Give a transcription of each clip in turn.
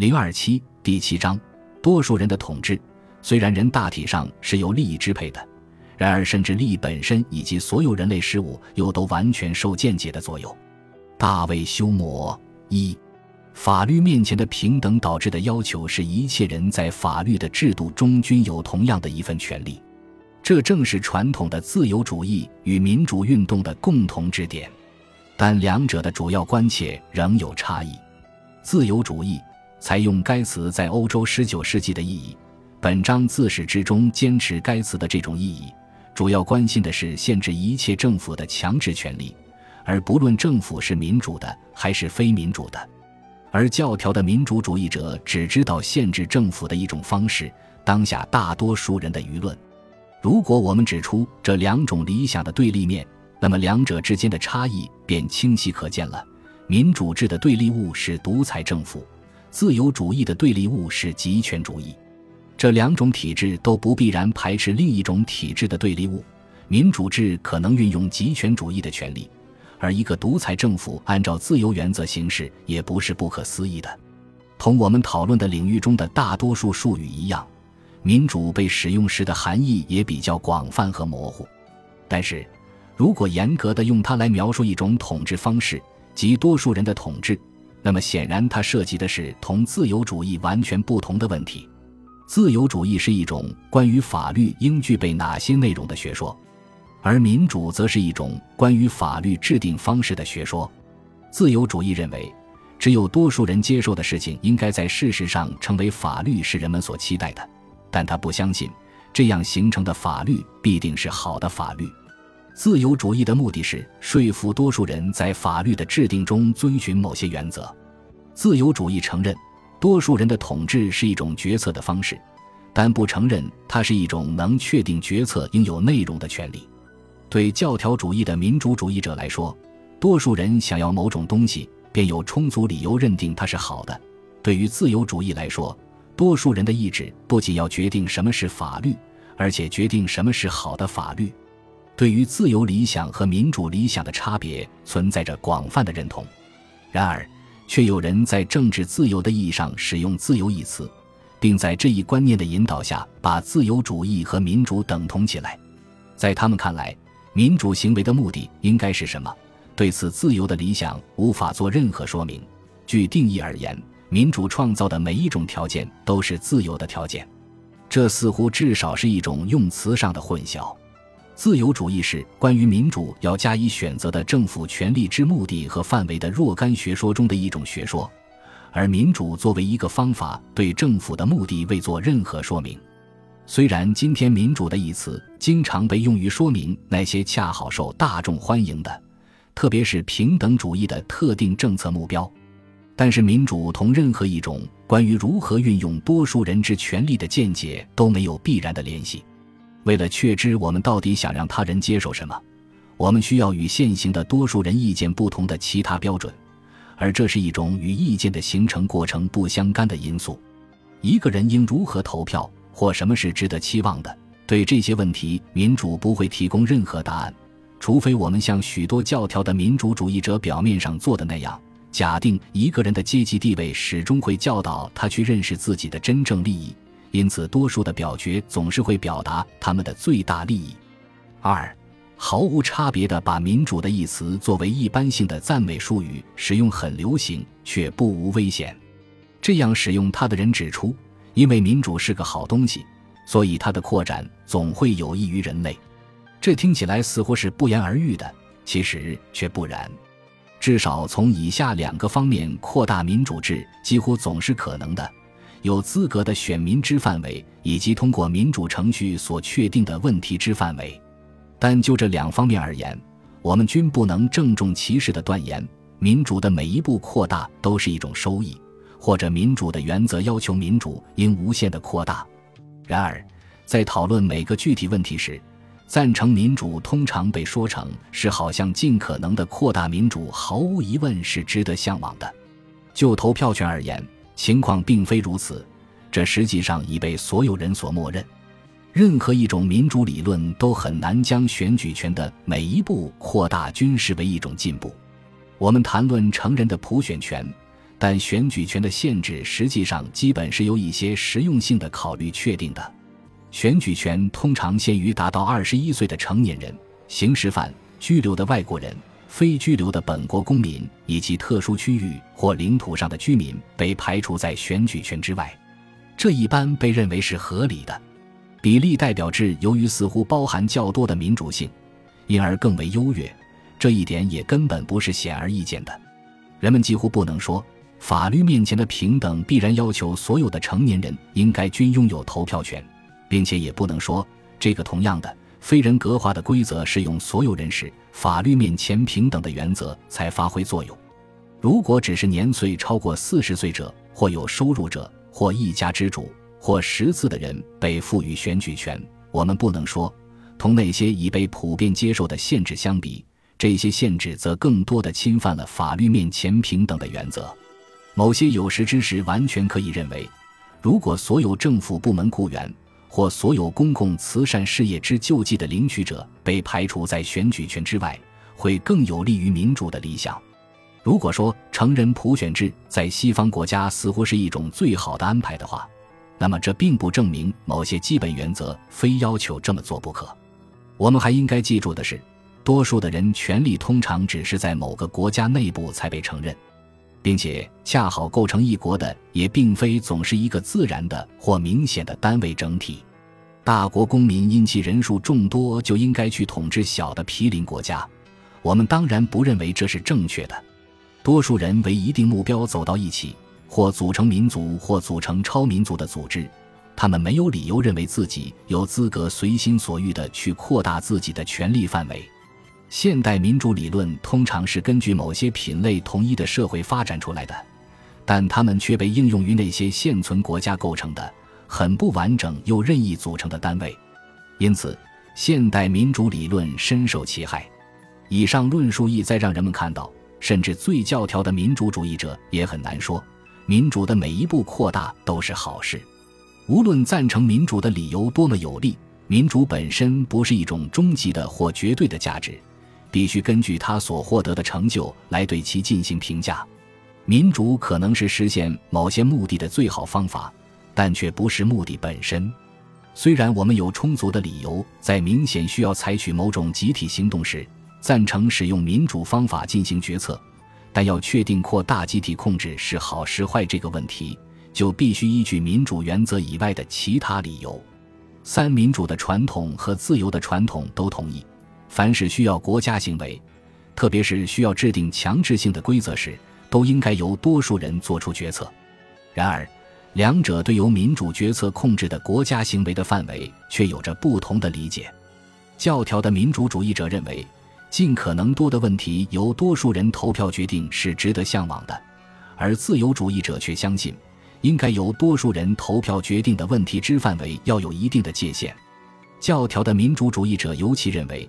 零二七第七章，多数人的统治。虽然人大体上是由利益支配的，然而甚至利益本身以及所有人类事物又都完全受见解的左右。大卫休谟一，法律面前的平等导致的要求是一切人在法律的制度中均有同样的一份权利。这正是传统的自由主义与民主运动的共同支点，但两者的主要关切仍有差异。自由主义。采用该词在欧洲十九世纪的意义。本章自始至终坚持该词的这种意义，主要关心的是限制一切政府的强制权利，而不论政府是民主的还是非民主的。而教条的民主主义者只知道限制政府的一种方式——当下大多数人的舆论。如果我们指出这两种理想的对立面，那么两者之间的差异便清晰可见了。民主制的对立物是独裁政府。自由主义的对立物是极权主义，这两种体制都不必然排斥另一种体制的对立物。民主制可能运用极权主义的权利，而一个独裁政府按照自由原则行事也不是不可思议的。同我们讨论的领域中的大多数术语一样，民主被使用时的含义也比较广泛和模糊。但是，如果严格的用它来描述一种统治方式，即多数人的统治。那么显然，它涉及的是同自由主义完全不同的问题。自由主义是一种关于法律应具备哪些内容的学说，而民主则是一种关于法律制定方式的学说。自由主义认为，只有多数人接受的事情应该在事实上成为法律，是人们所期待的。但他不相信这样形成的法律必定是好的法律。自由主义的目的是说服多数人在法律的制定中遵循某些原则。自由主义承认多数人的统治是一种决策的方式，但不承认它是一种能确定决策应有内容的权利。对教条主义的民主主义者来说，多数人想要某种东西，便有充足理由认定它是好的。对于自由主义来说，多数人的意志不仅要决定什么是法律，而且决定什么是好的法律。对于自由理想和民主理想的差别存在着广泛的认同，然而，却有人在政治自由的意义上使用“自由”一词，并在这一观念的引导下把自由主义和民主等同起来。在他们看来，民主行为的目的应该是什么？对此，自由的理想无法做任何说明。据定义而言，民主创造的每一种条件都是自由的条件，这似乎至少是一种用词上的混淆。自由主义是关于民主要加以选择的政府权力之目的和范围的若干学说中的一种学说，而民主作为一个方法，对政府的目的未做任何说明。虽然今天“民主”的一词经常被用于说明那些恰好受大众欢迎的，特别是平等主义的特定政策目标，但是民主同任何一种关于如何运用多数人之权利的见解都没有必然的联系。为了确知我们到底想让他人接受什么，我们需要与现行的多数人意见不同的其他标准，而这是一种与意见的形成过程不相干的因素。一个人应如何投票，或什么是值得期望的？对这些问题，民主不会提供任何答案，除非我们像许多教条的民主主义者表面上做的那样，假定一个人的阶级地位始终会教导他去认识自己的真正利益。因此，多数的表决总是会表达他们的最大利益。二，毫无差别的把“民主”的一词作为一般性的赞美术语使用很流行，却不无危险。这样使用它的人指出，因为民主是个好东西，所以它的扩展总会有益于人类。这听起来似乎是不言而喻的，其实却不然。至少从以下两个方面扩大民主制，几乎总是可能的。有资格的选民之范围，以及通过民主程序所确定的问题之范围，但就这两方面而言，我们均不能郑重其事地断言，民主的每一步扩大都是一种收益，或者民主的原则要求民主应无限的扩大。然而，在讨论每个具体问题时，赞成民主通常被说成是好像尽可能的扩大民主，毫无疑问是值得向往的。就投票权而言。情况并非如此，这实际上已被所有人所默认。任何一种民主理论都很难将选举权的每一步扩大均视为一种进步。我们谈论成人的普选权，但选举权的限制实际上基本是由一些实用性的考虑确定的。选举权通常限于达到二十一岁的成年人、刑事犯、拘留的外国人、非居留的本国公民以及特殊区域或领土上的居民被排除在选举权之外。这一般被认为是合理的。比例代表制由于似乎包含较多的民主性，因而更为优越。这一点也根本不是显而易见的。人们几乎不能说。法律面前的平等必然要求所有的成年人应该均拥有投票权，并且也不能说这个同样的非人格化的规则适用所有人时，法律面前平等的原则才发挥作用。如果只是年岁超过四十岁者，或有收入者，或一家之主，或识字的人被赋予选举权，我们不能说同那些已被普遍接受的限制相比，这些限制则更多的侵犯了法律面前平等的原则。某些有识之士完全可以认为，如果所有政府部门雇员或所有公共慈善事业之救济的领取者被排除在选举权之外，会更有利于民主的理想。如果说成人普选制在西方国家似乎是一种最好的安排的话，那么这并不证明某些基本原则非要求这么做不可。我们还应该记住的是，多数的人权利通常只是在某个国家内部才被承认。并且，恰好构成一国的也并非总是一个自然的或明显的单位整体。大国公民因其人数众多就应该去统治小的毗邻国家，我们当然不认为这是正确的。多数人为一定目标走到一起，或组成民族，或组成超民族的组织，他们没有理由认为自己有资格随心所欲地去扩大自己的权力范围。现代民主理论通常是根据某些品类统一的社会发展出来的，但它们却被应用于那些现存国家构成的很不完整又任意组成的单位，因此现代民主理论深受其害。以上论述意在让人们看到，甚至最教条的民主主义者也很难说民主的每一步扩大都是好事。无论赞成民主的理由多么有力，民主本身不是一种终极的或绝对的价值。必须根据他所获得的成就来对其进行评价。民主可能是实现某些目的的最好方法，但却不是目的本身。虽然我们有充足的理由在明显需要采取某种集体行动时赞成使用民主方法进行决策，但要确定扩大集体控制是好是坏这个问题，就必须依据民主原则以外的其他理由。三民主的传统和自由的传统都同意。凡是需要国家行为，特别是需要制定强制性的规则时，都应该由多数人做出决策。然而，两者对由民主决策控制的国家行为的范围却有着不同的理解。教条的民主主义者认为，尽可能多的问题由多数人投票决定是值得向往的，而自由主义者却相信，应该由多数人投票决定的问题之范围要有一定的界限。教条的民主主义者尤其认为。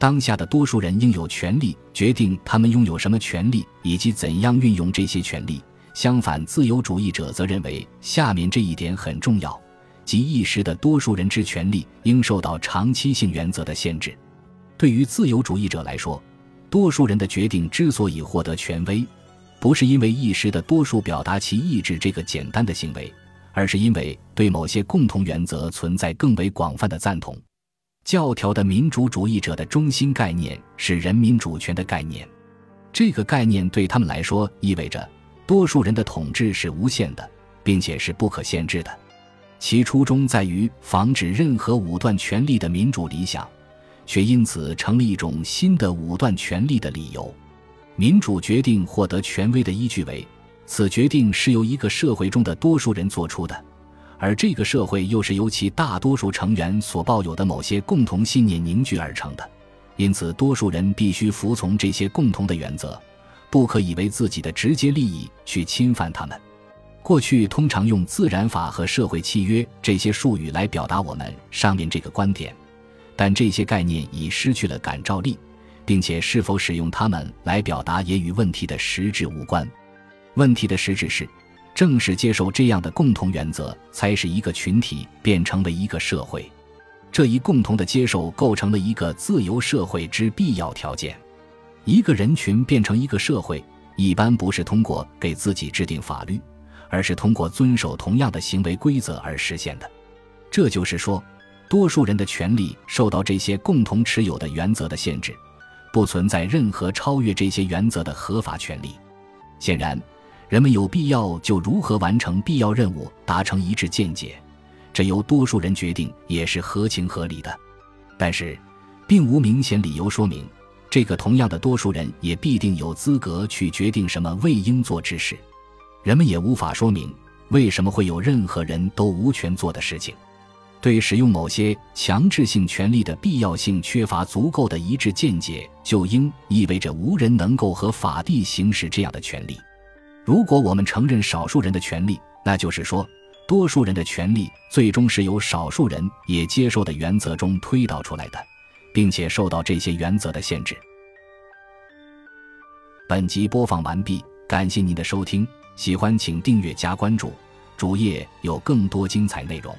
当下的多数人应有权利决定他们拥有什么权利以及怎样运用这些权利。相反，自由主义者则认为下面这一点很重要，即一时的多数人之权利应受到长期性原则的限制。对于自由主义者来说，多数人的决定之所以获得权威，不是因为一时的多数表达其意志这个简单的行为，而是因为对某些共同原则存在更为广泛的赞同。教条的民主主义者的中心概念是人民主权的概念，这个概念对他们来说意味着多数人的统治是无限的，并且是不可限制的。其初衷在于防止任何武断权力的民主理想，却因此成了一种新的武断权力的理由。民主决定获得权威的依据为，此决定是由一个社会中的多数人做出的。而这个社会又是由其大多数成员所抱有的某些共同信念凝聚而成的，因此多数人必须服从这些共同的原则，不可以为自己的直接利益去侵犯他们。过去通常用自然法和社会契约这些术语来表达我们上面这个观点，但这些概念已失去了感召力，并且是否使用它们来表达也与问题的实质无关。问题的实质是。正是接受这样的共同原则，才使一个群体变成了一个社会。这一共同的接受构成了一个自由社会之必要条件。一个人群变成一个社会，一般不是通过给自己制定法律，而是通过遵守同样的行为规则而实现的。这就是说，多数人的权利受到这些共同持有的原则的限制，不存在任何超越这些原则的合法权利。显然，人们有必要就如何完成必要任务达成一致见解，这由多数人决定也是合情合理的。但是，并无明显理由说明，这个同样的多数人也必定有资格去决定什么未应做之事。人们也无法说明为什么会有任何人都无权做的事情。对使用某些强制性权利的必要性缺乏足够的一致见解，就应意味着无人能够合法地行使这样的权利。如果我们承认少数人的权利，那就是说，多数人的权利最终是由少数人也接受的原则中推导出来的，并且受到这些原则的限制。本集播放完毕，感谢您的收听，喜欢请订阅加关注，主页有更多精彩内容。